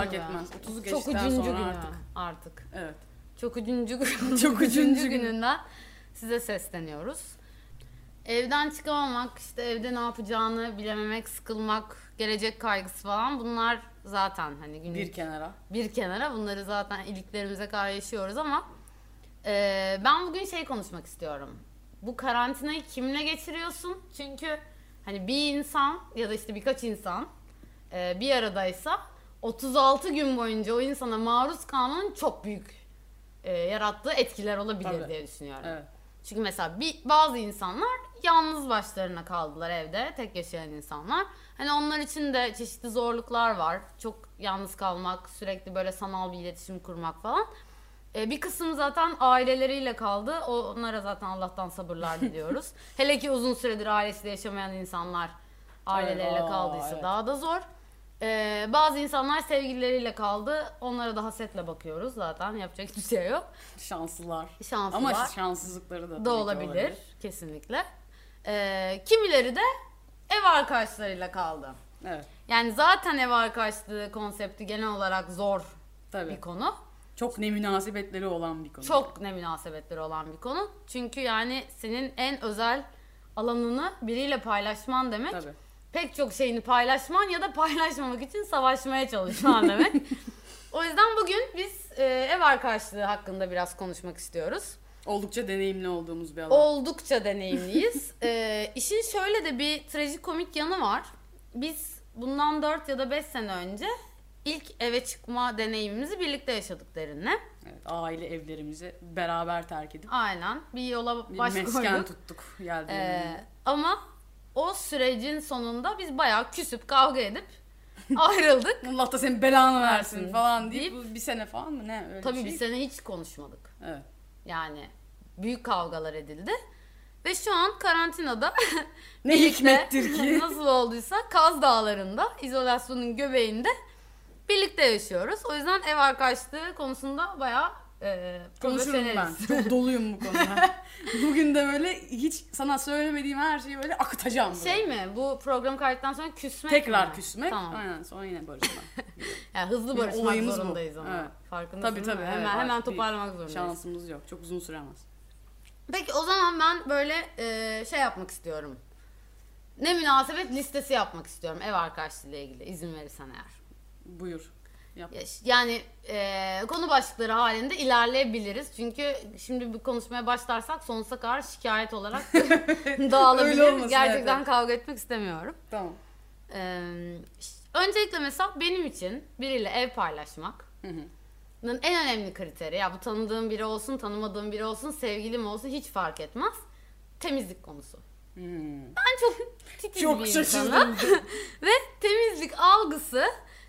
fark mü? etmez. 30'u Çok geçtikten ucuncu sonra günü artık. artık. Evet. Çok ucuncu, Çok ucuncu ucuncu gün. gününden size sesleniyoruz. Evden çıkamamak, işte evde ne yapacağını bilememek, sıkılmak, gelecek kaygısı falan bunlar zaten hani günlük Bir kenara. bir kenara bunları zaten iliklerimize kadar yaşıyoruz ama e, ben bugün şey konuşmak istiyorum. Bu karantinayı kimle geçiriyorsun? Çünkü hani bir insan ya da işte birkaç insan e, bir aradaysa 36 gün boyunca o insana maruz kalmanın çok büyük e, yarattığı etkiler olabilir Tabii. diye düşünüyorum. Evet. Çünkü mesela bir, bazı insanlar yalnız başlarına kaldılar evde. Tek yaşayan insanlar. Hani onlar için de çeşitli zorluklar var. Çok yalnız kalmak, sürekli böyle sanal bir iletişim kurmak falan. Ee, bir kısım zaten aileleriyle kaldı. Onlara zaten Allah'tan sabırlar diliyoruz. Hele ki uzun süredir ailesiyle yaşamayan insanlar aileleriyle Evet, kaldıysa evet. daha da zor. Ee, bazı insanlar sevgilileriyle kaldı. Onlara da hasetle bakıyoruz zaten. Yapacak hiçbir şey yok. Şanslılar. Şanslılar Ama şanssızlıkları da, da ki olabilir kesinlikle. Ee, kimileri de ev arkadaşlarıyla kaldı. Evet. Yani zaten ev arkadaşlığı konsepti genel olarak zor Tabii. bir konu. Çok ne münasebetleri olan bir konu. Çok ne münasebetleri olan bir konu. Çünkü yani senin en özel alanını biriyle paylaşman demek. Tabii. Pek çok şeyini paylaşman ya da paylaşmamak için savaşmaya çalışman demek. o yüzden bugün biz e, ev arkadaşlığı hakkında biraz konuşmak istiyoruz. Oldukça deneyimli olduğumuz bir alan. Oldukça deneyimliyiz. ee, işin şöyle de bir trajikomik yanı var. Biz bundan 4 ya da 5 sene önce ilk eve çıkma deneyimimizi birlikte yaşadık Derin'le. Evet, aile evlerimizi beraber terk edip Aynen. Bir yola bir baş mesken koyduk. tuttuk geldiğimizde. Ee, ama o sürecin sonunda biz bayağı küsüp kavga edip ayrıldık. Allah da senin belanı versin falan deyip, deyip- bir sene falan mı ne öyle Tabii bir bir şey. sene hiç konuşmadık. Evet. Yani büyük kavgalar edildi. Ve şu an karantinada Ne hikmettir ki. nasıl olduysa Kaz Dağları'nda izolasyonun göbeğinde birlikte yaşıyoruz. O yüzden ev arkadaşlığı konusunda bayağı e, Konuşurum ben. Çok doluyum bu konuda. Bugün de böyle hiç sana söylemediğim her şeyi böyle akıtacağım. böyle. Şey mi bu program kaydıktan sonra küsmek Tekrar mi? küsmek. Tamam. Aynen sonra yine barışmak. Yani hızlı barışmak olayımız bu. zorundayız ama. Evet. Farkındasın tabii tabii. mi? evet, hemen, hemen toparlamak zorundayız. Şansımız yok. Çok uzun süremez. Peki o zaman ben böyle e, şey yapmak istiyorum. Ne münasebet listesi yapmak istiyorum ev arkadaşlığıyla ilgili izin verirsen eğer. Buyur. Yap. Yani e, konu başlıkları halinde ilerleyebiliriz. Çünkü şimdi bu konuşmaya başlarsak sonsuza kadar şikayet olarak dağılabilir. Olmasın, Gerçekten evet. kavga etmek istemiyorum. Tamam. E, öncelikle mesela benim için biriyle ev paylaşmak Hı hı. en önemli kriteri ya bu tanıdığım biri olsun tanımadığım biri olsun sevgilim olsun hiç fark etmez. Temizlik konusu. Hmm. Ben çok titiz Çok bir insanım. ve temizlik algısı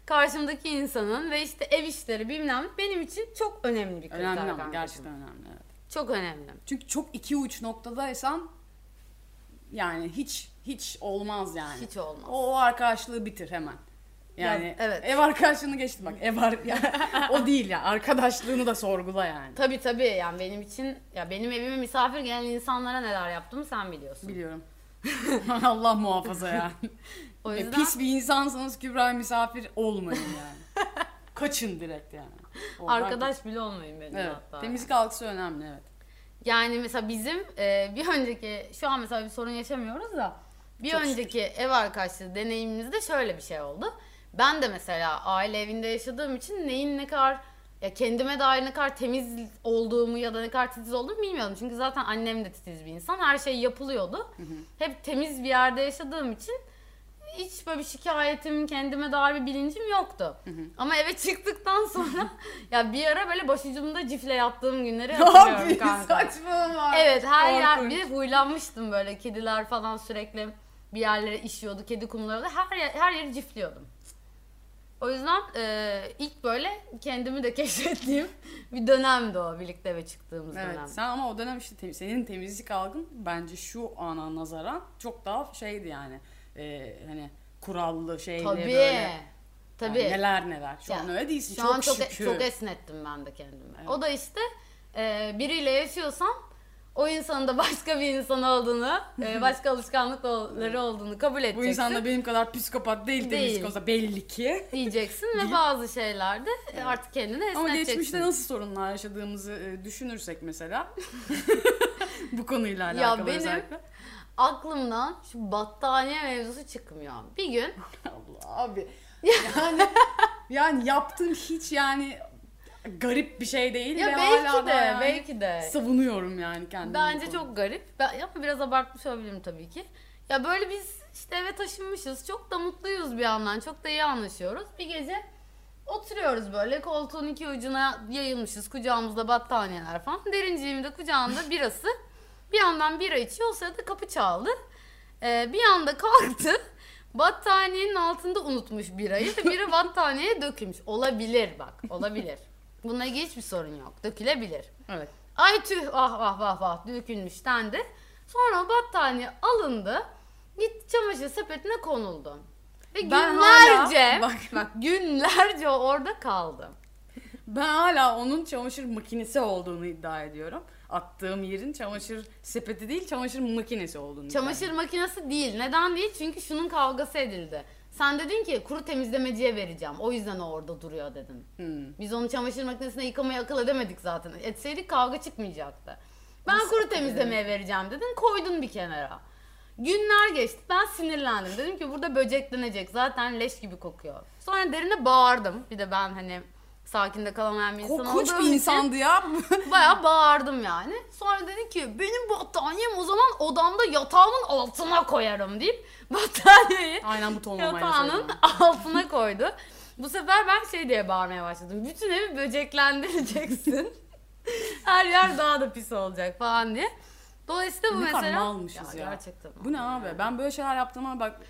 karşımdaki insanın ve işte ev işleri bilmem benim için çok önemli bir kriter. Önemli ama kankacığım. gerçekten önemli. Evet. Çok önemli. Çünkü çok iki uç noktadaysan yani hiç hiç olmaz yani. Hiç olmaz. O, o arkadaşlığı bitir hemen. Yani Ya, evet. ev arkadaşlığını geçtim bak. Ev ar- ya, o değil ya. Arkadaşlığını da sorgula yani. Tabii tabii yani benim için ya benim evime misafir gelen insanlara neler yaptığımı sen biliyorsun. Biliyorum. Allah muhafaza yani. O E, yüzden Pis bir insansanız Kübra misafir olmayın yani. Kaçın direkt yani. Oradan arkadaş bile olmayın benim kaçın. Evet. hatta. Temizlik algısı önemli evet. Yani mesela bizim e, bir önceki şu an mesela bir sorun yaşamıyoruz da bir Çok önceki ev arkadaşlığı deneyimimizde şöyle bir şey oldu. Ben de mesela aile evinde yaşadığım için neyin ne kadar ya kendime dair ne kadar temiz olduğumu ya da ne kadar titiz olduğumu bilmiyordum. Çünkü zaten annem de titiz bir insan. Her şey yapılıyordu. Hep temiz bir yerde yaşadığım için hiç böyle bir şikayetim, kendime dair bir bilincim yoktu. Ama eve çıktıktan sonra ya bir ara böyle başucumda cifle yattığım günleri hatırlıyorum kanka. Saçmalama. Evet her yer bir huylanmıştım böyle kediler falan sürekli bir yerlere işiyordu kedi kumları da her yer, her yeri cifliyordum. O yüzden e, ilk böyle kendimi de keşfettiğim bir dönemdi o birlikte eve çıktığımız Evet dönem. sen ama o dönem işte tem- senin temizlik algın bence şu ana nazaran çok daha şeydi yani. Ee, hani kurallı şeyli Tabii. böyle. Tabii. Yani neler neler. Şu Ya, an öyle değilsin. Şu an çok şükür. çok esnettim ben de kendimi. Evet. O da işte e, biriyle yaşıyorsam O insanın da başka bir insan olduğunu, e, başka alışkanlıkları olduğunu kabul edeceksin. Bu insan da benim kadar psikopat değil, Değil. olsa belli ki. diyeceksin ve bazı şeylerde e, artık kendini Ama esneteceksin. geçmişte nasıl sorunlar yaşadığımızı e, düşünürsek mesela. bu konuyla alakalı Ya benim- özellikle. Aklımdan şu battaniye mevzusu çıkmıyor. Bir gün Allah abi. Yani yani yaptığım hiç yani garip bir şey değil ya ve belki hala de da yani belki de savunuyorum yani kendimi. Bence bu çok garip. Ben, biraz abartmış olabilirim tabii ki. Ya böyle biz işte eve taşınmışız. Çok da mutluyuz bir yandan. Çok da iyi anlaşıyoruz. Bir gece oturuyoruz böyle. Koltuğun iki ucuna yayılmışız. Kucağımızda battaniyeler falan. Derinciğim de kucağında birası. Bir yandan bira içiyor. O sırada kapı çaldı. Ee, bir anda kalktı. Battaniyenin altında unutmuş birayı. ve Bira battaniyeye dökülmüş. Olabilir bak. Olabilir. Bununla ilgili hiçbir sorun yok. Dökülebilir. Evet. Ay tüh ah vah vah vah dökülmüş dendi. Sonra battaniye alındı. Gitti çamaşır sepetine konuldu. Ve Ben günlerce hala- bak, bak günlerce orada kaldı. Ben hala onun çamaşır makinesi olduğunu iddia ediyorum. Attığım yerin çamaşır sepeti değil, çamaşır makinesi olduğunu. iddia Çamaşır makinesi değil. Neden değil? Çünkü şunun kavgası edildi. Sen dedin ki kuru temizlemeciye vereceğim. O yüzden o orada duruyor dedin. Hmm. Biz onu çamaşır makinesine yıkamaya akıl edemedik zaten. Etseydik kavga çıkmayacaktı. Ben Nasıl? kuru temizlemeye vereceğim dedin. Koydun bir kenara. Günler geçti. Ben sinirlendim. Dedim ki burada böceklenecek. Zaten leş gibi kokuyor. Sonra derine bağırdım. Bir de ben hani sakinde kalamayan bir insan Korkunç bir insandı ya. Bayağı bağırdım yani. Sonra dedi ki benim battaniyem o zaman odamda yatağımın altına koyarım deyip battaniyeyi Aynen bu yatağının altına koydu. Bu sefer ben şey diye bağırmaya başladım. Bütün evi böceklendireceksin. Her yer daha da pis olacak falan diye. Dolayısıyla bu Ne mesela... malmışız ya. Gerçekten. Bu ne abi? Ben böyle şeyler yaptığıma bak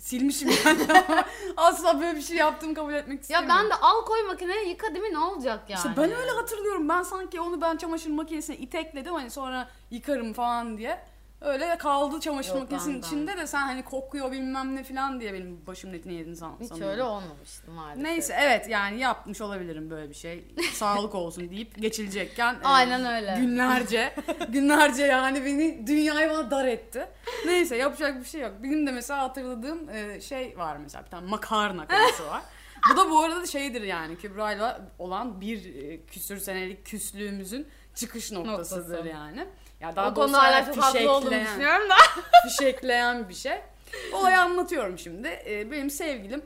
silmişim yani. Asla böyle bir şey yaptığımı kabul etmek Ya istemiyorum. ben de al koy makineye yıka değil mi ne olacak yani? İşte ben öyle hatırlıyorum. Ben sanki onu ben çamaşır makinesine itekledim hani sonra yıkarım falan diye. Öyle kaldı çamaşır Yok, makinesinin ben- içinde de sen hani kokuyor bilmem ne falan diye benim başımın etini yedin san Hiç sanıyorum. öyle olmamıştı maalesef. Neyse evet yani yapmış olabilirim böyle bir şey. Sağlık olsun deyip geçilecekken. e, Aynen öyle. Günlerce. günlerce yani beni dünyayı bana dar etti. Neyse yapacak bir şey yok. Benim de mesela hatırladığım e, şey var mesela bir tane makarna konusu var. Bu da bu arada şeydir yani Kübra'yla olan bir e, küsür senelik küslüğümüzün çıkış noktasıdır Noktası. yani. Ya daha o konuda hala çok haklı düşünüyorum da. fişekleyen bir şey. Olayı anlatıyorum şimdi. Ee, benim sevgilim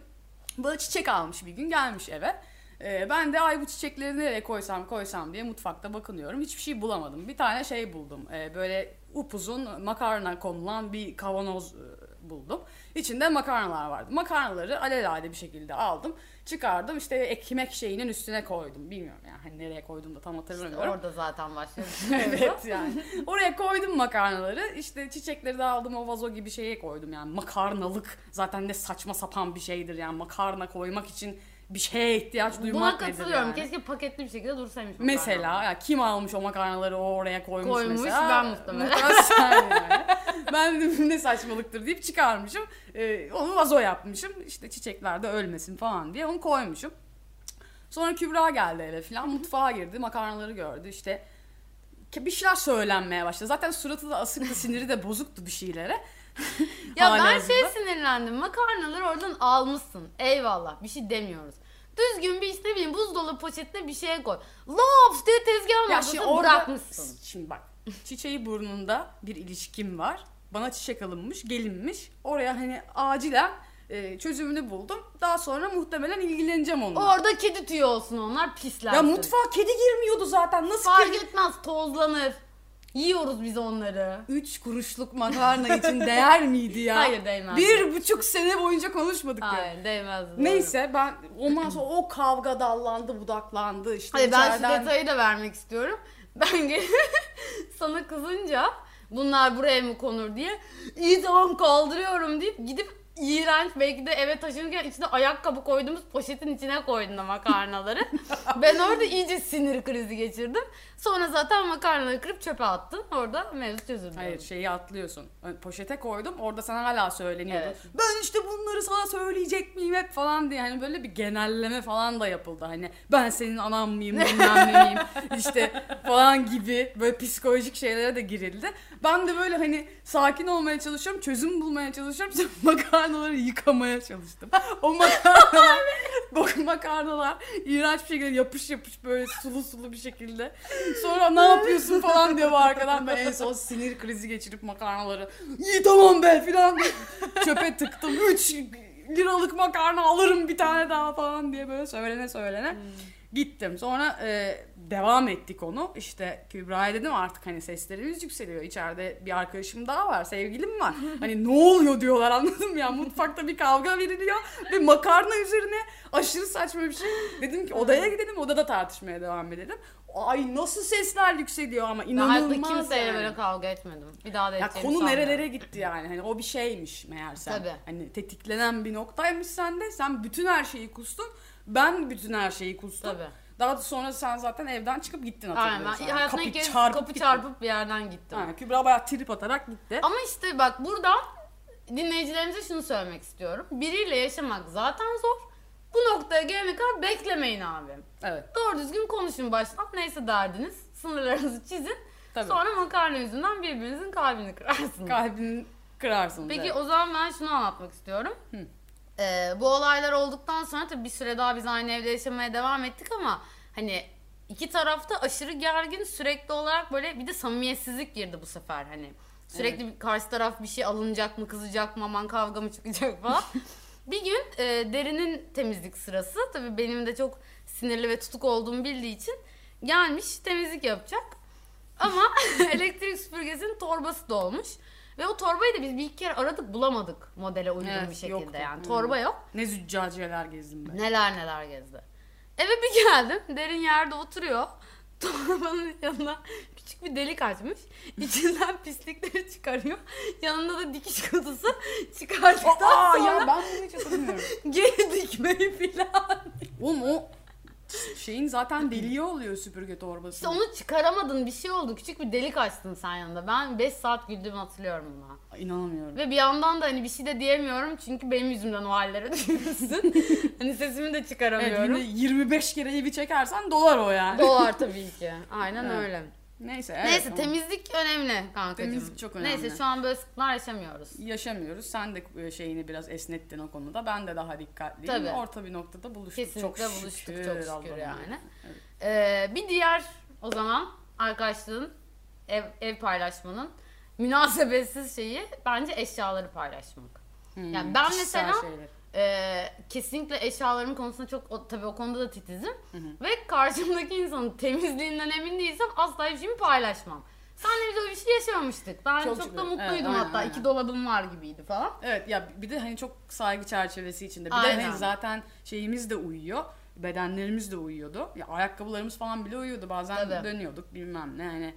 bana çiçek almış bir gün gelmiş eve. Ee, ben de ay bu çiçekleri nereye koysam koysam diye mutfakta bakınıyorum. Hiçbir şey bulamadım. Bir tane şey buldum. Ee, böyle upuzun makarna konulan bir kavanoz e, buldum. İçinde makarnalar vardı. Makarnaları alelade bir şekilde aldım. Çıkardım işte ekmek şeyinin üstüne koydum. Bilmiyorum yani hani nereye koydum da tam hatırlamıyorum. Orada zaten başladı. evet yani. Oraya koydum makarnaları. İşte çiçekleri de aldım o vazo gibi şeye koydum yani. Makarnalık zaten ne saçma sapan bir şeydir yani. Makarna koymak için bir şeye ihtiyaç Buna duymak nedir katılıyorum. yani. Keşke paketli bir şekilde dursaymış. Mesela ya kim almış o makarnaları o oraya koymuş, Koymuş, mesela. ben muhtemelen. Muhtemelen sen yani. ben de ne saçmalıktır deyip çıkarmışım. Ee, onu vazo yapmışım. İşte çiçekler de ölmesin falan diye onu koymuşum. Sonra Kübra geldi eve falan mutfağa girdi makarnaları gördü işte bir şeyler söylenmeye başladı. Zaten suratı da asıktı siniri de bozuktu bir şeylere. Ya ben şey sinirlendim. Makarnaları oradan almışsın. Eyvallah. Bir şey demiyoruz. Düzgün bir işte bileyim buzdolabı poşetine bir şey koy. Laps diye tezgahın Ya ortasına orada bırakmışsın. şimdi bak çiçeği burnunda bir ilişkim var. Bana çiçek alınmış, gelinmiş. Oraya hani acilen e, çözümünü buldum. Daha sonra muhtemelen ilgileneceğim onunla. Orada kedi tüyü olsun onlar pislensin. ya mutfağa kedi girmiyordu zaten. Nasıl Fark kedi? etmez tozlanır. Yiyoruz biz onları. Üç kuruşluk makarna için değer miydi ya? Hayır, değmez. Bir buçuk sene boyunca konuşmadık ya. Hayır değmez. Neyse ben ondan sonra o kavga dallandı budaklandı işte Hayır ben şu içeriden- detayı da vermek istiyorum. Ben sana kızınca bunlar buraya mı konur diye iyi tamam kaldırıyorum deyip gidip iğrenç. Belki de eve taşınırken içine ayakkabı koyduğumuz poşetin içine koydun o makarnaları. ben orada iyice sinir krizi geçirdim. Sonra zaten makarnaları kırıp çöpe attım. Orada mevzu çözüldü. Hayır şeyi atlıyorsun. Poşete koydum orada sana hala söyleniyordu. Evet. Ben işte bunları sana söyleyecek miyim hep falan diye. Hani böyle bir genelleme falan da yapıldı. Hani ben senin anam mıyım bilmem ne miyim işte falan gibi böyle psikolojik şeylere de girildi. Ben de böyle hani sakin olmaya çalışıyorum. Çözüm bulmaya çalışıyorum. Sonra makarnaları yıkamaya çalıştım. O makarnalar, bu makarnalar iğrenç bir şekilde yapış yapış böyle sulu sulu bir şekilde. Sonra ne yapıyorsun falan diyor bu arkadan. Ben en son sinir krizi geçirip makarnaları iyi tamam be falan çöpe tıktım. 3 liralık makarna alırım bir tane daha falan diye böyle söylene söylene. Gittim. Sonra e, devam ettik onu. İşte Kübra'ya dedim artık hani seslerimiz yükseliyor. İçeride bir arkadaşım daha var, sevgilim var. Hani ne oluyor diyorlar anladın mı ya? Mutfakta bir kavga veriliyor ve makarna üzerine aşırı saçma bir şey. Dedim ki odaya gidelim, odada tartışmaya devam edelim. Ay nasıl sesler yükseliyor ama Ben inanılmaz hayatta kimseyle yani. böyle kavga etmedim. Bir daha da Ya konu nerelere gitti yani. Hani o bir şeymiş meğerse. Tabii. Hani tetiklenen bir noktaymış sende. Sen bütün her şeyi kustun. Ben bütün her şeyi kustum. Tabii. Daha sonra sen zaten evden çıkıp gittin Aynen hatırlıyorsan. ben hayatımda Kapı ilk kez çarpıp kapı gittin. çarpıp bir yerden gittim. Aynen, Kübra bayağı trip atarak gitti. Ama işte bak buradan dinleyicilerimize şunu söylemek istiyorum. Biriyle yaşamak zaten zor. Bu noktaya gelene kadar beklemeyin abi. Evet. Doğru düzgün konuşun baştan. Neyse derdiniz. Sınırlarınızı çizin. Tabii. Sonra makarna yüzünden birbirinizin kalbini kırarsınız. Kalbini kırarsın. Peki evet. o zaman ben şunu anlatmak istiyorum. Hı. Ee, bu olaylar olduktan sonra tabii bir süre daha biz aynı evde yaşamaya devam ettik ama hani iki tarafta aşırı gergin sürekli olarak böyle bir de samimiyetsizlik girdi bu sefer hani. Sürekli bir karşı taraf bir şey alınacak mı kızacak mı aman kavga mı çıkacak falan. bir gün e, derinin temizlik sırası tabii benim de çok sinirli ve tutuk olduğumu bildiği için gelmiş temizlik yapacak. Ama elektrik süpürgesinin torbası dolmuş. Ve o torbayı da biz bir iki kere aradık bulamadık modele uygun Evet, bir şekilde yoktu. yani. Torba yok. Ne züccaciyeler gezdim ben. Neler neler gezdi. Eve bir geldim. Derin yerde oturuyor. Torbanın yanına küçük bir delik açmış. İçinden pislikleri çıkarıyor. Yanında da dikiş kutusu çıkardıktan Aa sonra ya ben bunu hiç hatırlamıyorum. geri dikmeyi filan. Oğlum o şeyin zaten deliği oluyor süpürge torbası. İşte onu çıkaramadın bir şey oldu. Küçük bir delik açtın sen yanında. Ben 5 saat güldüğümü hatırlıyorum buna. İnanamıyorum. Ve bir yandan da hani bir şey de diyemiyorum çünkü benim yüzümden o hallere düşmüşsün. hani sesimi de Evet, çıkaramıyorum. yine 25 kere evi çekersen dolar o yani. Dolar tabii ki. Aynen Evet. öyle. Neyse evet. Neyse tamam. temizlik önemli kankacığım. Temizlik çok önemli. Neyse şu an böyle sıkıntılar yaşamıyoruz. yaşamıyoruz. Sen de e, şeyini biraz esnettin o konuda. Ben de daha dikkatliyim. Tabii. Orta bir noktada buluştuk. Kesinlikle çok buluştuk şükür, çok şükür Allah'ım. yani. Evet. Ee, bir diğer o zaman arkadaşlığın ev, ev paylaşmanın münasebetsiz şeyi bence eşyaları paylaşmak. Hmm, Yani ben mesela- şeyler. Ee, kesinlikle eşyalarım konusunda çok o, tabii o konuda da titizim. Ve karşımdaki insanın temizliğinden emin değilsem asla hiçbir şeyimi paylaşmam. Senle biz öyle bir şey yaşamamıştık. Ben Çok çok, şükür. da Evet, mutluydum aynen, hatta. aynen. İki dolabım var gibiydi falan. Evet ya bir de hani çok saygı çerçevesi içinde. Bir de Aynen. hani zaten şeyimiz de uyuyor. Bedenlerimiz de uyuyordu. Ya ayakkabılarımız falan bile uyuyordu. Bazen Tabii. dönüyorduk bilmem ne hani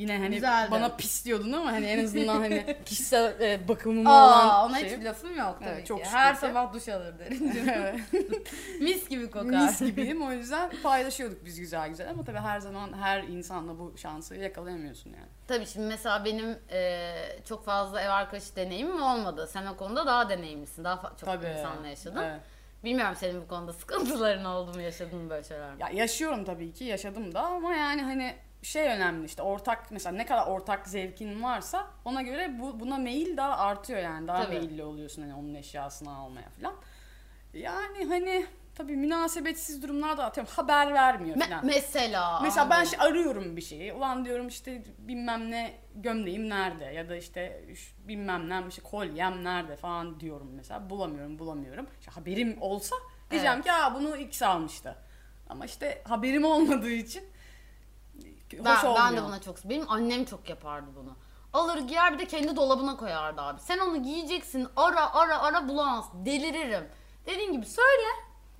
yine hani Güzeldi. bana pis diyordun ama hani en azından hani kişisel e, bakımım Aa, olan ona şey. hiçbir lafım yok tabii Evet, ki. çok Her şükür ki. sabah duş alır derim. Mis gibi kokar. Mis gibiyim o yüzden paylaşıyorduk biz güzel güzel ama tabii her zaman her insanla bu şansı yakalayamıyorsun yani. Tabii şimdi mesela benim e, çok fazla ev arkadaşı deneyimim olmadı. Sen o konuda daha deneyimlisin. Daha çok Tabii. insanla yaşadın. Evet. Bilmiyorum senin bu konuda sıkıntıların oldu mu yaşadın mı böyle şeyler mi? Ya yaşıyorum tabii ki yaşadım da ama yani hani şey önemli işte ortak mesela ne kadar ortak zevkin varsa ona göre bu buna meyil daha artıyor yani daha Tabii. meyilli oluyorsun hani onun eşyasını almaya falan. Yani hani tabii münasebetsiz durumlarda atıyorum haber vermiyor Me- falan. mesela. Mesela ben şey arıyorum bir şeyi. Ulan diyorum işte bilmem ne gömleğim nerede ya da işte bilmem ne işte kolyem nerede falan diyorum mesela. Bulamıyorum bulamıyorum. İşte haberim olsa diyeceğim Evet. ki Aa, bunu X almıştı. Ama işte haberim olmadığı için hoş ben, olmuyor. ben de buna çok benim annem çok yapardı bunu. Alır giyer bir de kendi dolabına koyardı abi. Sen onu giyeceksin ara ara ara bulamazsın. Deliririm. Dediğin gibi söyle.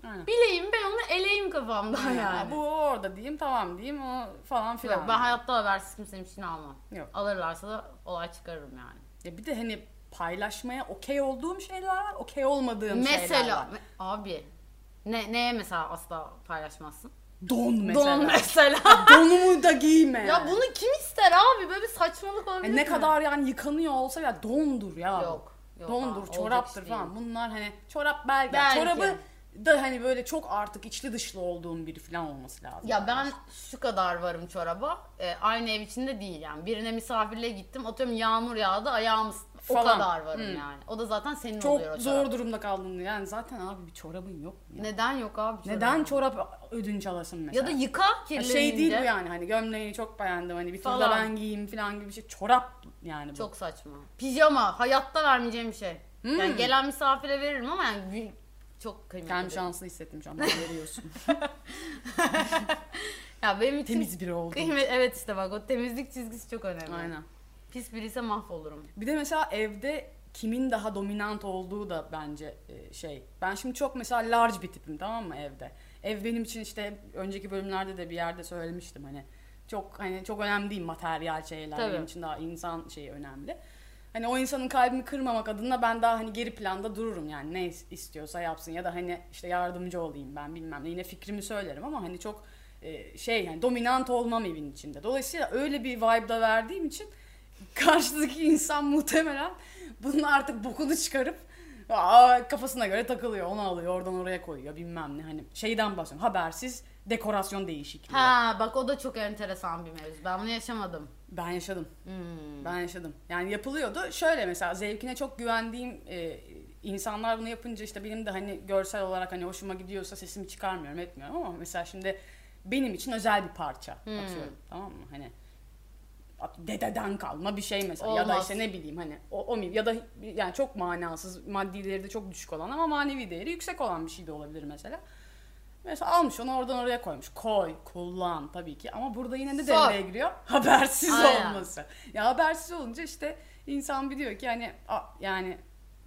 Aynen. Bileyim ben onu eleyim kafamda yani. Ya, bu orada diyeyim tamam diyeyim o falan filan. Yok, ben hayatta habersiz kimsenin şeyini almam. Yok. Alırlarsa da olay çıkarırım yani. Ya bir de hani paylaşmaya okey olduğum şeyler var, okey olmadığım şeyler var. Mesela abi ne neye mesela asla paylaşmazsın? Don mesela. Don mesela. Donumu da giyme. ya bunu kim ister abi? Böyle bir saçmalık olabilir Yani ne mi? kadar yani yıkanıyor olsa ya dondur ya. Yok. yok dondur, abi, çoraptır falan. değil. Bunlar hani çorap belki. Belki. Çorabı da hani böyle çok artık içli dışlı olduğum biri falan olması lazım. Ya ben şu kadar varım çoraba. Ee, aynı ev içinde değil yani. Birine misafirliğe gittim. Atıyorum yağmur yağdı ayağım ıs- o Falan. kadar varım Hı. yani. O da zaten senin çok oluyor o zor çorap. durumda kaldın. Yani zaten abi bir çorabın yok mu ya? Neden yok abi çorabı? Neden çorap ödünç alasın mesela? Ya da yıka kirlenince. Şey değil bu yani hani gömleğini çok beğendim hani bir turda Falan. ben giyeyim falan gibi bir şey. Çorap yani bu. Çok saçma. Pijama hayatta vermeyeceğim bir şey. Hmm. Yani gelen misafire veririm ama yani çok kıymetli. Kendimi şanslı hissettim şu an veriyorsun. Ya benim için Temiz biri oldum. kıymet evet işte bak o temizlik çizgisi çok önemli. Aynen. Pis biri ise mahvolurum. Bir de mesela evde kimin daha dominant olduğu da bence e, şey. Ben şimdi çok mesela large bir tipim tamam mı evde. Ev benim için işte önceki bölümlerde de bir yerde söylemiştim hani çok hani çok önemli değil materyal şeyler Tabii. benim için daha insan şeyi önemli. Hani o insanın kalbini kırmamak adına ben daha hani geri planda dururum yani ne istiyorsa yapsın ya da hani işte yardımcı olayım ben bilmem ne yine fikrimi söylerim ama hani çok e, şey yani dominant olmam evin içinde. Dolayısıyla öyle bir vibe'da verdiğim için karşıdaki insan muhtemelen bunun artık bokunu çıkarıp aa, kafasına göre takılıyor. Onu alıyor oradan oraya koyuyor bilmem ne. Hani şeyden bahsediyorum habersiz dekorasyon değişikliği. Ha bak o da çok enteresan bir mevzu. Ben bunu yaşamadım. Ben yaşadım. Hmm. Ben yaşadım. Yani yapılıyordu. Şöyle mesela zevkine çok güvendiğim e, insanlar bunu yapınca işte benim de hani görsel olarak hani hoşuma gidiyorsa sesimi çıkarmıyorum etmiyorum ama mesela şimdi benim için özel bir parça Hmm. atıyorum tamam mı? Hani dededen kalma bir şey mesela ya da Olmaz. işte ne bileyim hani o, o ya da yani çok manasız maddi değeri de çok düşük olan ama manevi değeri yüksek olan bir şey de olabilir mesela. Mesela almış onu oradan oraya koymuş. Koy, kullan tabii ki ama burada yine ne Sor. devreye giriyor? Habersiz Aynen. olması. Ya habersiz olunca işte insan biliyor ki yani a- yani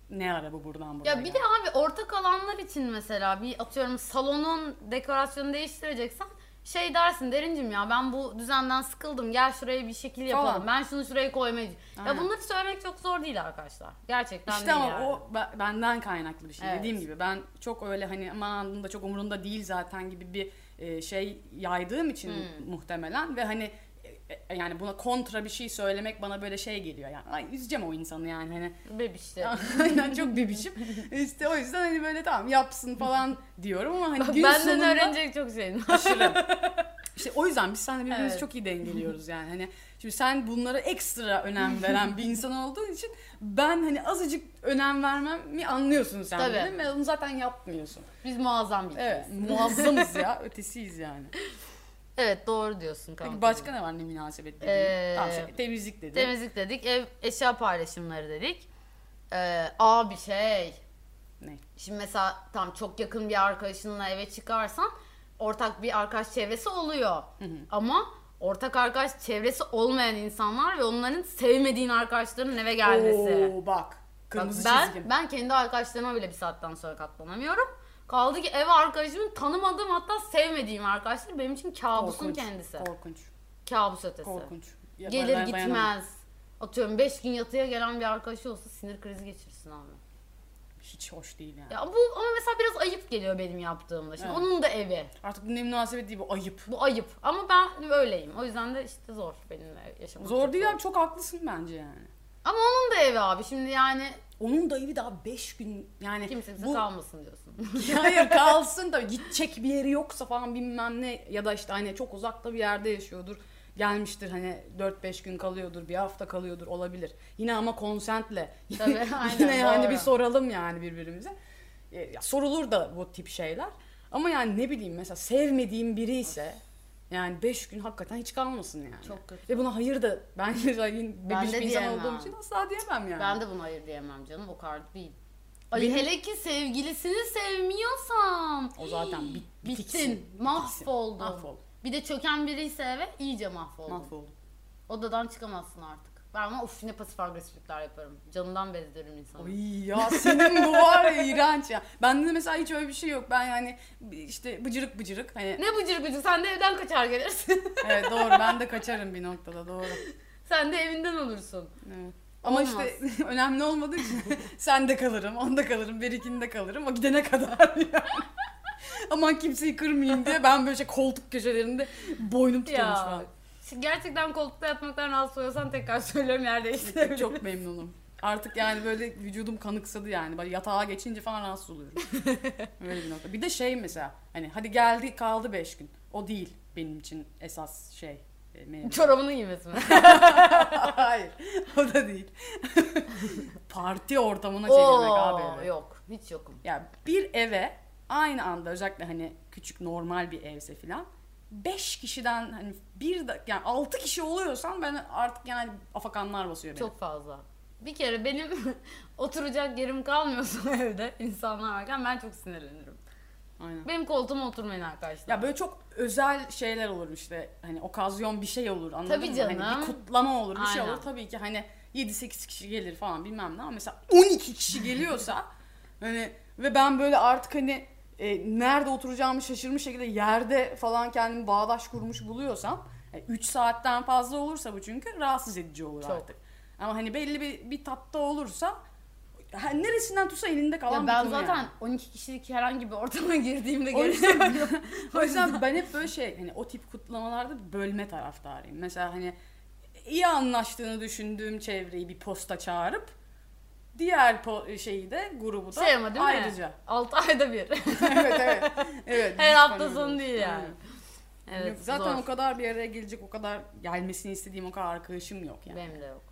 ne ara bu buradan buraya. Ya bir geldi? de abi ortak alanlar için mesela bir atıyorum salonun dekorasyonu değiştireceksen şey dersin derincim ya ben bu düzenden sıkıldım gel şuraya bir şekil yapalım. Falan. Ben şunu şuraya koymayı. Ya bunları söylemek çok zor değil arkadaşlar. Gerçekten İşte değil ama yani. o be- benden kaynaklı bir şey. Evet. Dediğim gibi ben çok öyle hani aman da çok umurunda değil zaten gibi bir e, şey yaydığım için Hmm. muhtemelen ve hani yani buna kontra bir şey söylemek bana böyle şey geliyor yani. Ay üzeceğim o insanı yani hani. Bebişte. Aynen çok bebişim. İşte o yüzden hani böyle tamam yapsın falan diyorum ama hani Bak, gün Benden sonunda öğrenecek çok şeyim. aşırı. İşte o yüzden biz seninle birbirimizi Evet. çok iyi dengeliyoruz yani. Hani şimdi sen bunlara ekstra önem veren bir insan olduğun için ben hani azıcık önem vermemi anlıyorsun sen Tabii. benim ve onu zaten yapmıyorsun. Biz muazzam bir Evet, muazzamız ya, ötesiyiz yani. Evet doğru diyorsun kanka. Peki başka ne var ne münasebet dediğin? Ee, tamam, şey, temizlik dedi. Temizlik dedik, ev eşya paylaşımları dedik. Ee, aa bir şey. Ne? Şimdi mesela tam çok yakın bir arkadaşınla eve çıkarsan ortak bir arkadaş çevresi oluyor. Ama ortak arkadaş çevresi olmayan insanlar ve onların sevmediğin arkadaşların eve gelmesi. Oo bak, Bak kırmızı ben, çizgim. ben kendi arkadaşlarıma bile bir saatten sonra katlanamıyorum. Kaldı ki ev arkadaşımın tanımadığım hatta sevmediğim arkadaşlar benim için kabusun Korkunç, kendisi. Korkunç, Kabus ötesi. korkunç. Ya Gelir ben- ben dayanamam. gitmez. Atıyorum 5 gün yatıya gelen bir arkadaşı olsa sinir krizi geçirirsin abi. Hiç hoş değil yani. Ya bu ama mesela biraz ayıp geliyor benim yaptığımda. Şimdi Evet. onun da evi. Artık bu ne münasebet değil bu ayıp. Bu ayıp. Ama ben öyleyim. O yüzden de işte zor benimle yaşamak. Zor değil abi çok haklısın bence yani. Ama onun da evi abi. Şimdi yani Onun da evi daha 5 gün yani kimse bize bu kalmasın diyorsun. hayır kalsın da gidecek bir yeri yoksa falan bilmem ne ya da işte hani çok uzakta bir yerde yaşıyordur. Gelmiştir hani 4-5 gün kalıyordur, bir hafta kalıyordur olabilir. Yine ama konsentle. Tabii, aynen, Yine yani doğru. bir soralım yani birbirimize. E, ya sorulur da bu tip şeyler. Ama yani ne bileyim mesela sevmediğim biri ise yani 5 gün hakikaten hiç kalmasın yani. Çok kötü. Ve buna hayır da ben Ben bebiş bir insan olduğum için asla diyemem yani. Ben de buna hayır diyemem canım. O kadar değil. Ay Benim- hele ki sevgilisini sevmiyorsam. O zaten bit- Bittin. bitiksin. Mahvoldun. Mahvol. Bir de çöken biri ise eve iyice mahvoldun. Mahvoldum. Odadan çıkamazsın artık. Ben ama uf ne pasif agresiflikler yaparım. Canından bezdiririm insanı. Ay ya senin bu var ya iğrenç ya. Bende de mesela hiç öyle bir şey yok. Ben yani işte bıcırık bıcırık hani Ne bıcır bıcır sen de evden kaçar gelirsin. evet doğru ben de kaçarım bir noktada doğru. sen de evinden olursun. Evet. Ama Olmaz. işte önemli olmadığı için sen de kalırım, onda kalırım, berikinde kalırım. O gidene kadar yani. Aman kimseyi kırmayayım diye ben böyle şey koltuk köşelerinde boynum tutulmuş Ya. falan. Gerçekten koltukta yatmaktan rahatsız oluyorsan tekrar söylüyorum yer değiştirebilirim. Çok memnunum. Artık yani böyle vücudum kanıksadı yani. Böyle yatağa geçince falan rahatsız oluyorum. Öyle bir nokta. Bir de şey mesela hani hadi geldi kaldı 5 gün. O değil benim için esas şey. mevzu. Çorabını giymesi mi? Hayır. O da değil. Parti ortamına çevirmek abi. Evi. yok. Hiç yokum. Ya bir eve aynı anda özellikle hani küçük normal bir evse filan 5 kişiden hani bir da yani 6 kişi oluyorsan ben artık yani afakanlar basıyor beni. Çok fazla. Bir kere benim oturacak yerim kalmıyorsa evde insanlar varken ben çok sinirlenirim. Aynen. Benim koltuğuma oturmayın arkadaşlar. Ya böyle çok özel şeyler olur işte hani okazyon bir şey olur anladın Tabii mı? canım. Hani bir kutlama olur bir şey Aynen. olur tabii ki hani 7-8 kişi gelir falan bilmem ne ama mesela 12 kişi geliyorsa hani ve ben böyle artık hani e, nerede oturacağımı şaşırmış şekilde yerde falan kendimi bağdaş kurmuş buluyorsam 3 saatten fazla olursa bu çünkü rahatsız edici olur Çok. artık. Ama hani belli bir, bir tatta olursa ha, neresinden tutsa elinde kalan Ya ben zaten yani. 12 kişilik herhangi bir ortama girdiğimde görüyorum. o yüzden ben hep böyle şey hani o tip kutlamalarda bölme taraftarıyım. Mesela hani iyi anlaştığını düşündüğüm çevreyi bir posta çağırıp diğer po- şeyi de grubu da şey ama değil mi? ayrıca. 6 ayda bir. evet evet. evet Her hafta sonu değil yani. Evet, zaten zor. o kadar bir araya gelecek o kadar gelmesini istediğim o kadar arkadaşım yok yani. Benim de yok.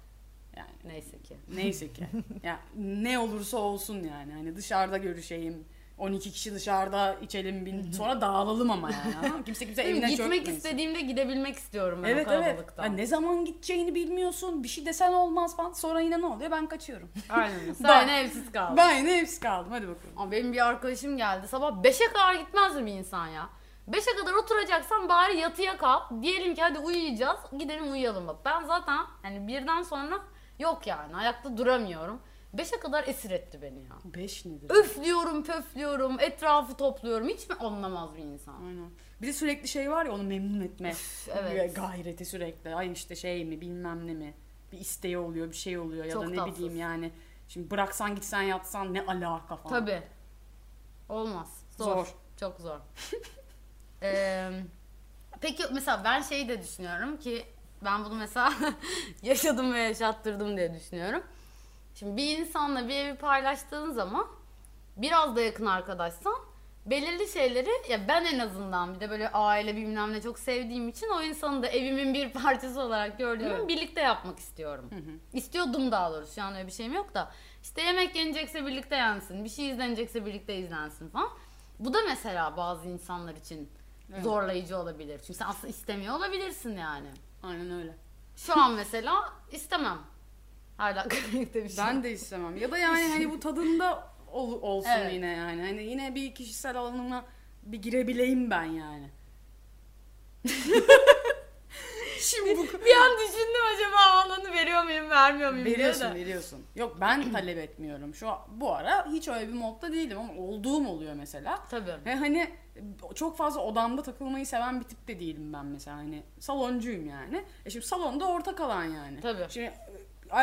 yani Neyse ki. neyse ki. ya ne olursa olsun yani. Hani dışarıda görüşeyim. 12 kişi dışarıda içelim bin sonra dağılalım ama yani. mı? Kimse kimse evine Gitmek çökmesin. istediğimde gidebilmek istiyorum ben Evet o evet. kalabalıktan. Ya ne zaman gideceğini bilmiyorsun. Bir şey desen olmaz falan. Sonra yine ne oluyor? Ben kaçıyorum. Aynen. Sen yine evsiz kaldın. ben yine hepsi kaldım. Hadi bakalım. Ama benim bir arkadaşım geldi. Sabah 5'e kadar gitmez mi bir insan ya? 5'e kadar oturacaksan bari yatıya kal. Diyelim ki hadi uyuyacağız. Gidelim uyuyalım bak. Ben zaten hani birden sonra yok yani. Ayakta duramıyorum. 5'e kadar esir etti beni ya. 5 nedir? Öflüyorum, pöflüyorum, etrafı topluyorum. Hiç mi anlamaz bir insan? Aynen. Bir de sürekli şey var ya onu memnun etme. evet. Gayreti sürekli. Ay işte şey mi bilmem ne mi. Bir isteği oluyor bir şey oluyor ya Çok da ne tatsız. bileyim yani. Şimdi bıraksan gitsen yatsan ne alaka falan. Tabii. Olmaz. Zor. Zor. Çok zor. Ee, peki mesela ben şeyi de düşünüyorum ki ben bunu mesela yaşadım ve yaşattırdım diye düşünüyorum. Şimdi bir insanla bir evi paylaştığın zaman biraz da yakın arkadaşsan belirli şeyleri ya ben en azından bir de böyle aile bilmem ne çok sevdiğim için o insanı da evimin bir parçası olarak gördüğümü Evet. birlikte yapmak istiyorum. İstiyordum daha doğrusu şu an öyle bir şeyim yok da işte yemek yenecekse birlikte yensin bir şey izlenecekse birlikte izlensin falan. Bu da mesela bazı insanlar için Evet. zorlayıcı olabilir. Çünkü sen aslında istemiyor olabilirsin yani. Aynen öyle. Şu an mesela istemem. Dakika birlikte bir şey. Ben de istemem. Ya da yani hani bu tadında ol- olsun Evet. yine yani. Hani yine bir kişisel alanıma bir girebileyim ben yani. Şimdi bu bir an düşündüm acaba alanı veriyor muyum vermiyor muyum veriyorsun veriyorsun. Yok ben talep etmiyorum. Şu an- bu ara hiç öyle bir modda değilim ama olduğum oluyor mesela. Tabii. Ve hani çok fazla odamda takılmayı seven bir tip de değilim ben mesela hani saloncuyum yani. E şimdi salonda ortak alan yani. Tabii. Şimdi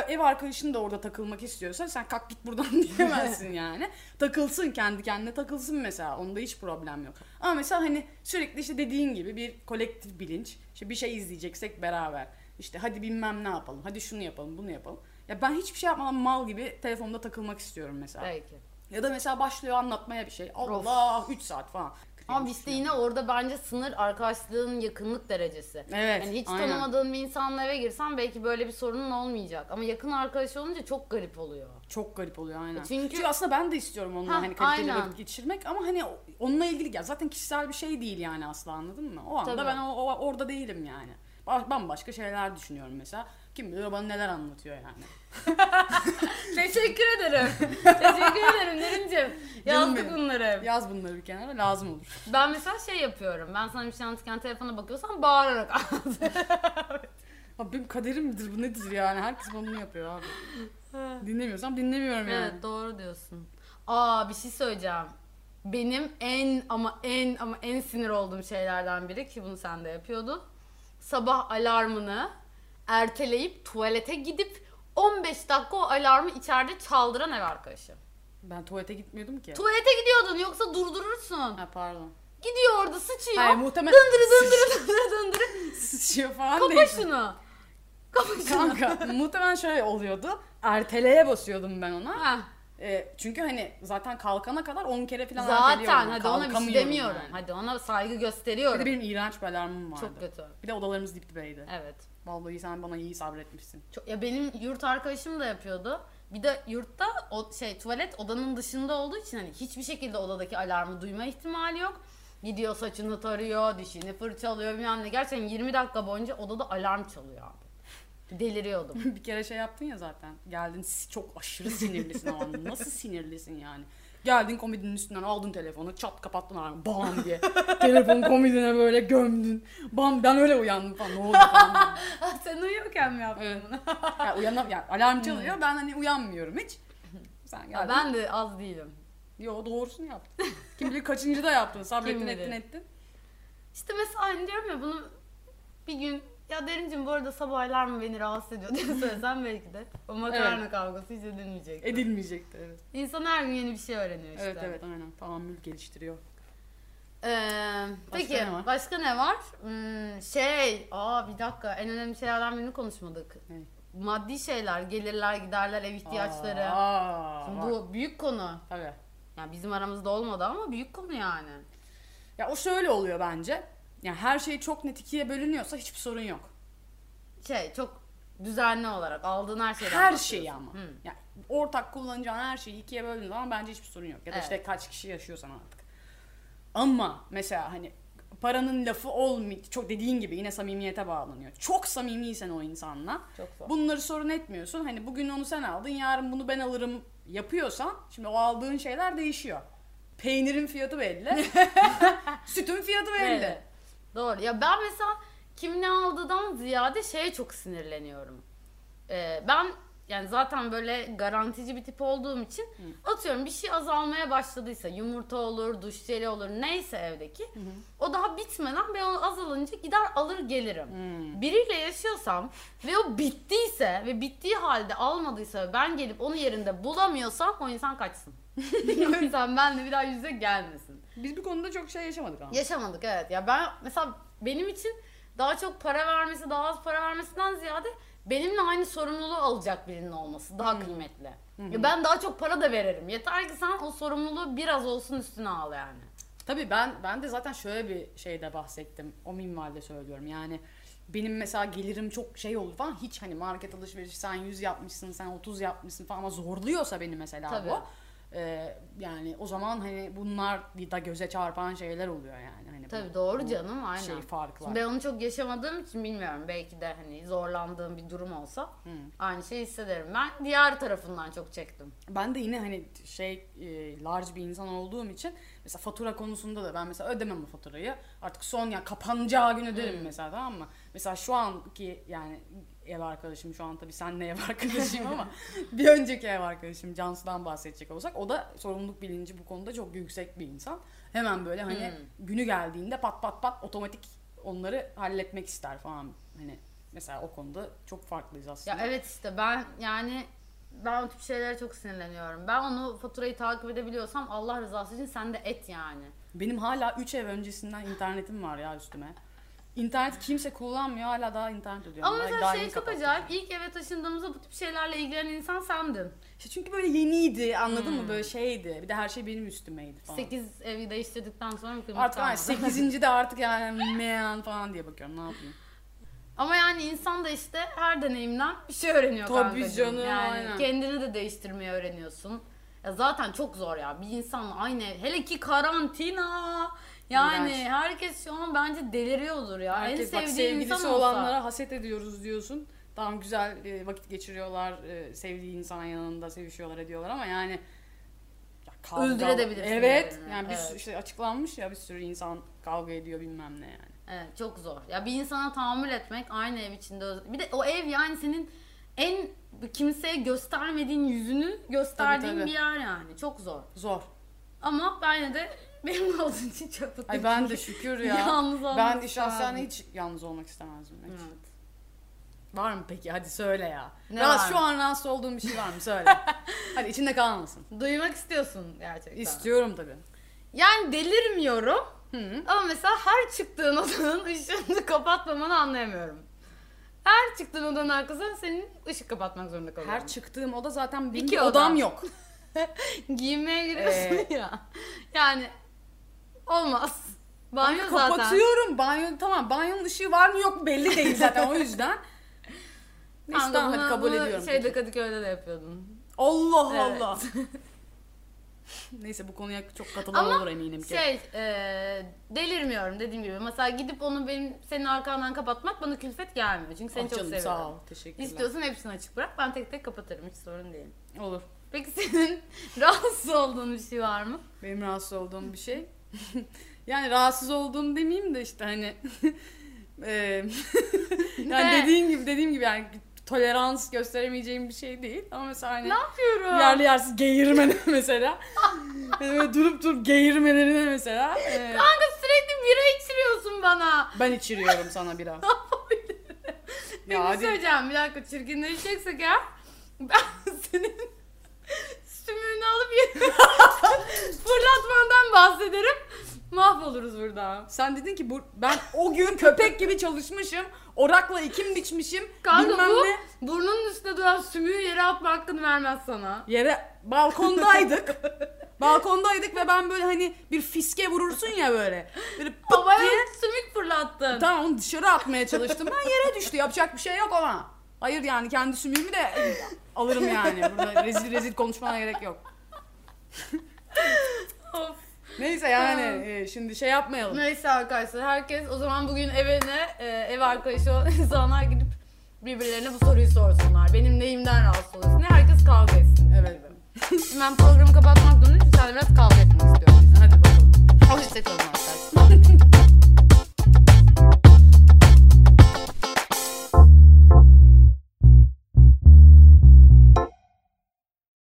ev arkadaşın da orada takılmak istiyorsa sen kalk git buradan diyemezsin yani. Takılsın kendi kendine takılsın mesela. Onda hiç problem yok. Ama mesela hani sürekli işte dediğin gibi bir kolektif bilinç. İşte bir şey izleyeceksek beraber. İşte hadi bilmem ne yapalım. Hadi şunu yapalım, bunu yapalım. Ya ben hiçbir şey yapmadan mal gibi telefonda takılmak istiyorum mesela. Belki. Ya da mesela başlıyor anlatmaya bir şey. Allah 3 saat falan. Ama işte yine orada bence sınır arkadaşlığın yakınlık derecesi. Evet. Yani hiç aynen. tanımadığın bir insanla eve girsen belki böyle bir sorunun olmayacak. Ama yakın arkadaş olunca çok garip oluyor. Çok garip oluyor aynen. Çünkü- Çünkü, aslında ben de istiyorum onunla Ha, hani kaliteli aynen. vakit geçirmek ama hani onunla ilgili ya zaten kişisel bir şey değil yani asla anladın mı? O anda Tabii. ben o, o- orada değilim yani. Ba- Bambaşka şeyler düşünüyorum mesela. Kim bilir bana neler anlatıyor yani. Teşekkür ederim. Teşekkür ederim Nerincim. Yazdık bunları. Yaz bunları bir kenara lazım olur. Ben mesela şey yapıyorum. Ben sana bir şey anlatırken telefona bakıyorsam bağırarak Abi benim kaderimdir bu nedir yani? Herkes bunu yapıyor abi. Dinlemiyorsam dinlemiyorum yani. Evet doğru diyorsun. Aa bir şey söyleyeceğim. Benim en ama en ama en sinir olduğum şeylerden biri ki bunu sen de yapıyordun. Sabah alarmını erteleyip tuvalete gidip 15 dakika o alarmı içeride çaldıran ev arkadaşım. Ben tuvalete gitmiyordum ki. Tuvalete gidiyordun yoksa durdurursun. ha pardon. Gidiyor orada sıçıyor. Hayır, muhtemel- Dındırı dındırı dındırı dındırı. Sıçıyor falan Kapa değil. şunu. Kapa şunu. Kanka muhtemelen şöyle oluyordu. Erteleye basıyordum ben ona. Heh. E, çünkü hani zaten kalkana kadar 10 kere falan Zaten erteliyorum. hadi ona bir şey Kalkamıyorum demiyorum. yani. Hadi ona saygı Bir gösteriyorum. de benim iğrenç bir alarmım vardı. Çok kötü. Bir de odalarımız dip dibeydi. Evet. Vallahi sen bana iyi sabretmişsin. Çok, ya benim yurt arkadaşım da yapıyordu. Bir de yurtta o şey tuvalet odanın dışında olduğu için hani hiçbir şekilde odadaki alarmı duyma ihtimali yok. Gidiyor saçını tarıyor, dişini fırçalıyor bilmem ne. Gerçekten 20 dakika boyunca odada alarm çalıyor abi. Deliriyordum. bir kere şey yaptın ya zaten. Geldin çok aşırı sinirlisin ama nasıl sinirlisin yani. Geldin komedinin üstünden aldın telefonu çat kapattın alarmı bam diye. Telefon komedine böyle gömdün. Bam ben öyle uyandım falan ne oldu falan. Sen uyuyorken mi yaptın Evet. bunu? yani uyanam yani alarm çalıyor ben hani uyanmıyorum hiç. Sen Ya geldin. ben de az değilim. Yo doğrusunu yaptın. Kim bilir kaçıncı da yaptın. Sabrettin ettin ettin. İşte mesela diyorum ya bunu bir gün ya Derincim bu arada sabah alarmı beni rahatsız ediyor diye söylesem belki de o makarna kavgası hiç edilmeyecek. Edilmeyecekti evet. İnsan her gün yeni bir şey öğreniyor işte. Evet evet aynen. Tahammül geliştiriyor. Ee, peki ne var? başka ne var? Hmm, şey, aa bir dakika en önemli şeylerden birini konuşmadık. Ne? Maddi şeyler, gelirler, giderler, ev ihtiyaçları. Aa, Şimdi bu büyük konu. Tabii. Yani bizim aramızda olmadı ama büyük konu yani. Ya o şöyle oluyor bence. Yani her şey çok net ikiye bölünüyorsa hiçbir sorun yok. Şey çok düzenli olarak aldığın her şeyden her şeyi ama. Hı. Yani ortak kullanacağın her şeyi ikiye böldüğün zaman bence hiçbir sorun yok. Ya da Evet. işte kaç kişi yaşıyorsan artık. Ama mesela hani paranın lafı olmuyor. Çok dediğin gibi yine samimiyete bağlanıyor. Çok samimiysen o insanla. Çok zor. Bunları sorun etmiyorsun. Hani bugün onu sen aldın, yarın bunu ben alırım yapıyorsan şimdi o aldığın şeyler değişiyor. Peynirin fiyatı belli. Sütün fiyatı belli. Evet. Doğru. Ya ben mesela kim ne aldığından ziyade şeye çok sinirleniyorum. Ee, ben yani zaten böyle garantici bir tip olduğum için atıyorum bir şey azalmaya başladıysa yumurta olur, duş jeli olur neyse evdeki o daha bitmeden ben o azalınca gider alır gelirim. Hmm. Biriyle yaşıyorsam ve o bittiyse ve bittiği halde almadıysa ve ben gelip onu yerinde bulamıyorsam o insan kaçsın. o insan benimle bir daha yüze gelmesin. Biz bu konuda çok şey yaşamadık ama. Yaşamadık evet. Ya ben mesela benim için daha çok para vermesi, daha az para vermesinden ziyade benimle aynı sorumluluğu alacak birinin olması daha kıymetli. Ya ben daha çok para da veririm. Yeter ki sen o sorumluluğu biraz olsun üstüne al yani. Tabii ben ben de zaten şöyle bir şeyde bahsettim. O minvalde söylüyorum. Yani benim mesela gelirim çok şey olur falan hiç hani market alışverişi sen 100 yapmışsın sen 30 yapmışsın falan ama zorluyorsa beni mesela Tabii. bu. Ee, yani o zaman hani bunlar da göze çarpan şeyler oluyor yani. Hani bu- Tabii doğru bu canım aynen. Şey farklar. Şimdi ben onu çok yaşamadığım için bilmiyorum. Belki de hani zorlandığım bir durum olsa aynı şeyi hissederim. Ben diğer tarafından çok çektim. Ben de yine hani şey e, large bir insan olduğum için mesela fatura konusunda da ben mesela ödemem o faturayı. Artık son ya kapanacağı gün öderim mesela tamam mı? Mesela şu anki yani ev arkadaşım şu an tabii senle ev arkadaşıyım ama bir önceki ev arkadaşım Cansu'dan bahsedecek olsak o da sorumluluk bilinci bu konuda çok yüksek bir insan. Hemen böyle hani günü geldiğinde pat pat pat otomatik onları halletmek ister falan. Hani mesela o konuda çok farklıyız aslında. Ya evet işte ben yani ben o tip şeylere çok sinirleniyorum. Ben onu faturayı takip edebiliyorsam Allah rızası için sen de et yani. Benim hala 3 ev öncesinden internetim var ya üstüme. İnternet kimse kullanmıyor hala daha internet ödüyorum. Ama mesela daha şey çok acayip. İlk eve taşındığımızda bu tip şeylerle ilgilenen insan sendin. İşte çünkü böyle yeniydi anladın mı böyle şeydi. Bir de her şey benim üstümeydi falan. 8 evi değiştirdikten sonra kıymet Artık yani kalmadı. 8. de artık yani meyan falan diye bakıyorum ne yapayım. Ama yani insan da işte her deneyimden bir şey öğreniyor Tabii kankacığım. canım, yani aynen. kendini de değiştirmeyi öğreniyorsun. Ya zaten çok zor ya. Bir insanla aynı ev. Hele ki karantina. Yani İğrenç. herkes şu an bence deliriyordur ya. Herkes en bak sevdiği sevgilisi insan olsa. olanlara haset ediyoruz diyorsun. Tamam güzel e, vakit geçiriyorlar, e, sevdiği insan yanında sevişiyorlar ediyorlar ama yani ya kavga- Öldürebilirsin Evet. birbirini, Yani bir evet. işte açıklanmış ya bir sürü insan kavga ediyor bilmem ne yani. Evet çok zor. Ya bir insana tahammül etmek aynı ev içinde. Bir de o ev yani senin en kimseye göstermediğin yüzünü gösterdiğin Tabii, tabii. bir yer yani. Çok zor. Zor. Ama ben yine de benim olduğun için çok mutluyum. Ay ben de şükür ya. Yalnız olmak ben şahsen istemezdim. hiç yalnız olmak istemezdim. hiç. Evet. Var mı peki? Hadi söyle ya. Ne Rahatsız- var şu mı? an rahatsız olduğun bir şey var mı? Söyle. Hadi içinde kalmasın. Duymak istiyorsun gerçekten. İstiyorum tabii. Yani delirmiyorum. Hı. Ama mesela her çıktığın odanın ışığını kapatmamanı anlayamıyorum. Her çıktığın odanın arkasından senin ışık kapatmak zorunda kalıyorum. Her çıktığım oda zaten benim İki bir oda. odam yok. Giyinmeye giriyorsun Ee, ya. Yani olmaz. Banyo Banyo zaten. kapatıyorum. Banyo tamam. Banyonun ışığı var mı yok belli değil zaten o yüzden. Neyse tamam hadi kabul bunu ediyorum. Şeyde. Kadıköy'de de yapıyordun. Allah Evet. Allah. Neyse bu konuya çok katılan Ama olur eminim ki. Şey, e, delirmiyorum dediğim gibi. Mesela gidip onu benim senin arkandan kapatmak bana külfet gelmiyor. Çünkü seni Ah çok canım, seviyorum. Sağ ol. Teşekkürler. İstiyorsan hepsini açık bırak. Ben tek tek kapatırım. Hiç sorun değil. Olur. Peki senin rahatsız olduğun bir şey var mı? Benim rahatsız olduğum bir şey. yani rahatsız olduğum demeyeyim de işte hani eee, yani Ne? dediğin gibi dediğim gibi yani tolerans gösteremeyeceğim bir şey değil ama mesela hani Ne yapıyorum? yerli yersiz geğirmene mesela böyle durup durup geğirmelerine mesela eee, Kanka sürekli bira içiriyorsun bana. ben içiriyorum sana bira. Bir ya şey hadi söyleyeceğim. Bir dakika çirkinleşeceksek ya. Ben senin Mahvoluruz burada. sen dedin ki bu ben o gün köpek gibi çalışmışım. Orakla ekim biçmişim. Kanka bilmem bu ne. burnunun üstünde duran sümüğü yere atma hakkını vermez sana. Yere balkondaydık. Balkondaydık ve ben böyle hani bir fiske vurursun ya böyle. Böyle pıt Havaya diye. sümük fırlattın. Tamam onu dışarı atmaya çalıştım. Ben yere düştü. Yapacak bir şey yok ona. Hayır yani kendi sümüğümü de alırım yani. Burada rezil rezil konuşmana gerek yok. Of. Neyse yani e, şimdi şey yapmayalım. Neyse arkadaşlar herkes o zaman bugün evine e, ev arkadaşı olan insanlar gidip birbirlerine bu soruyu sorsunlar. Benim neyimden rahatsız oluyorsun? Ne herkes kavga etsin. Evet. Şimdi ben programı kapatmak çünkü Sen biraz kavga etmek istiyorum. Hadi bakalım. Hoşçakalın arkadaşlar.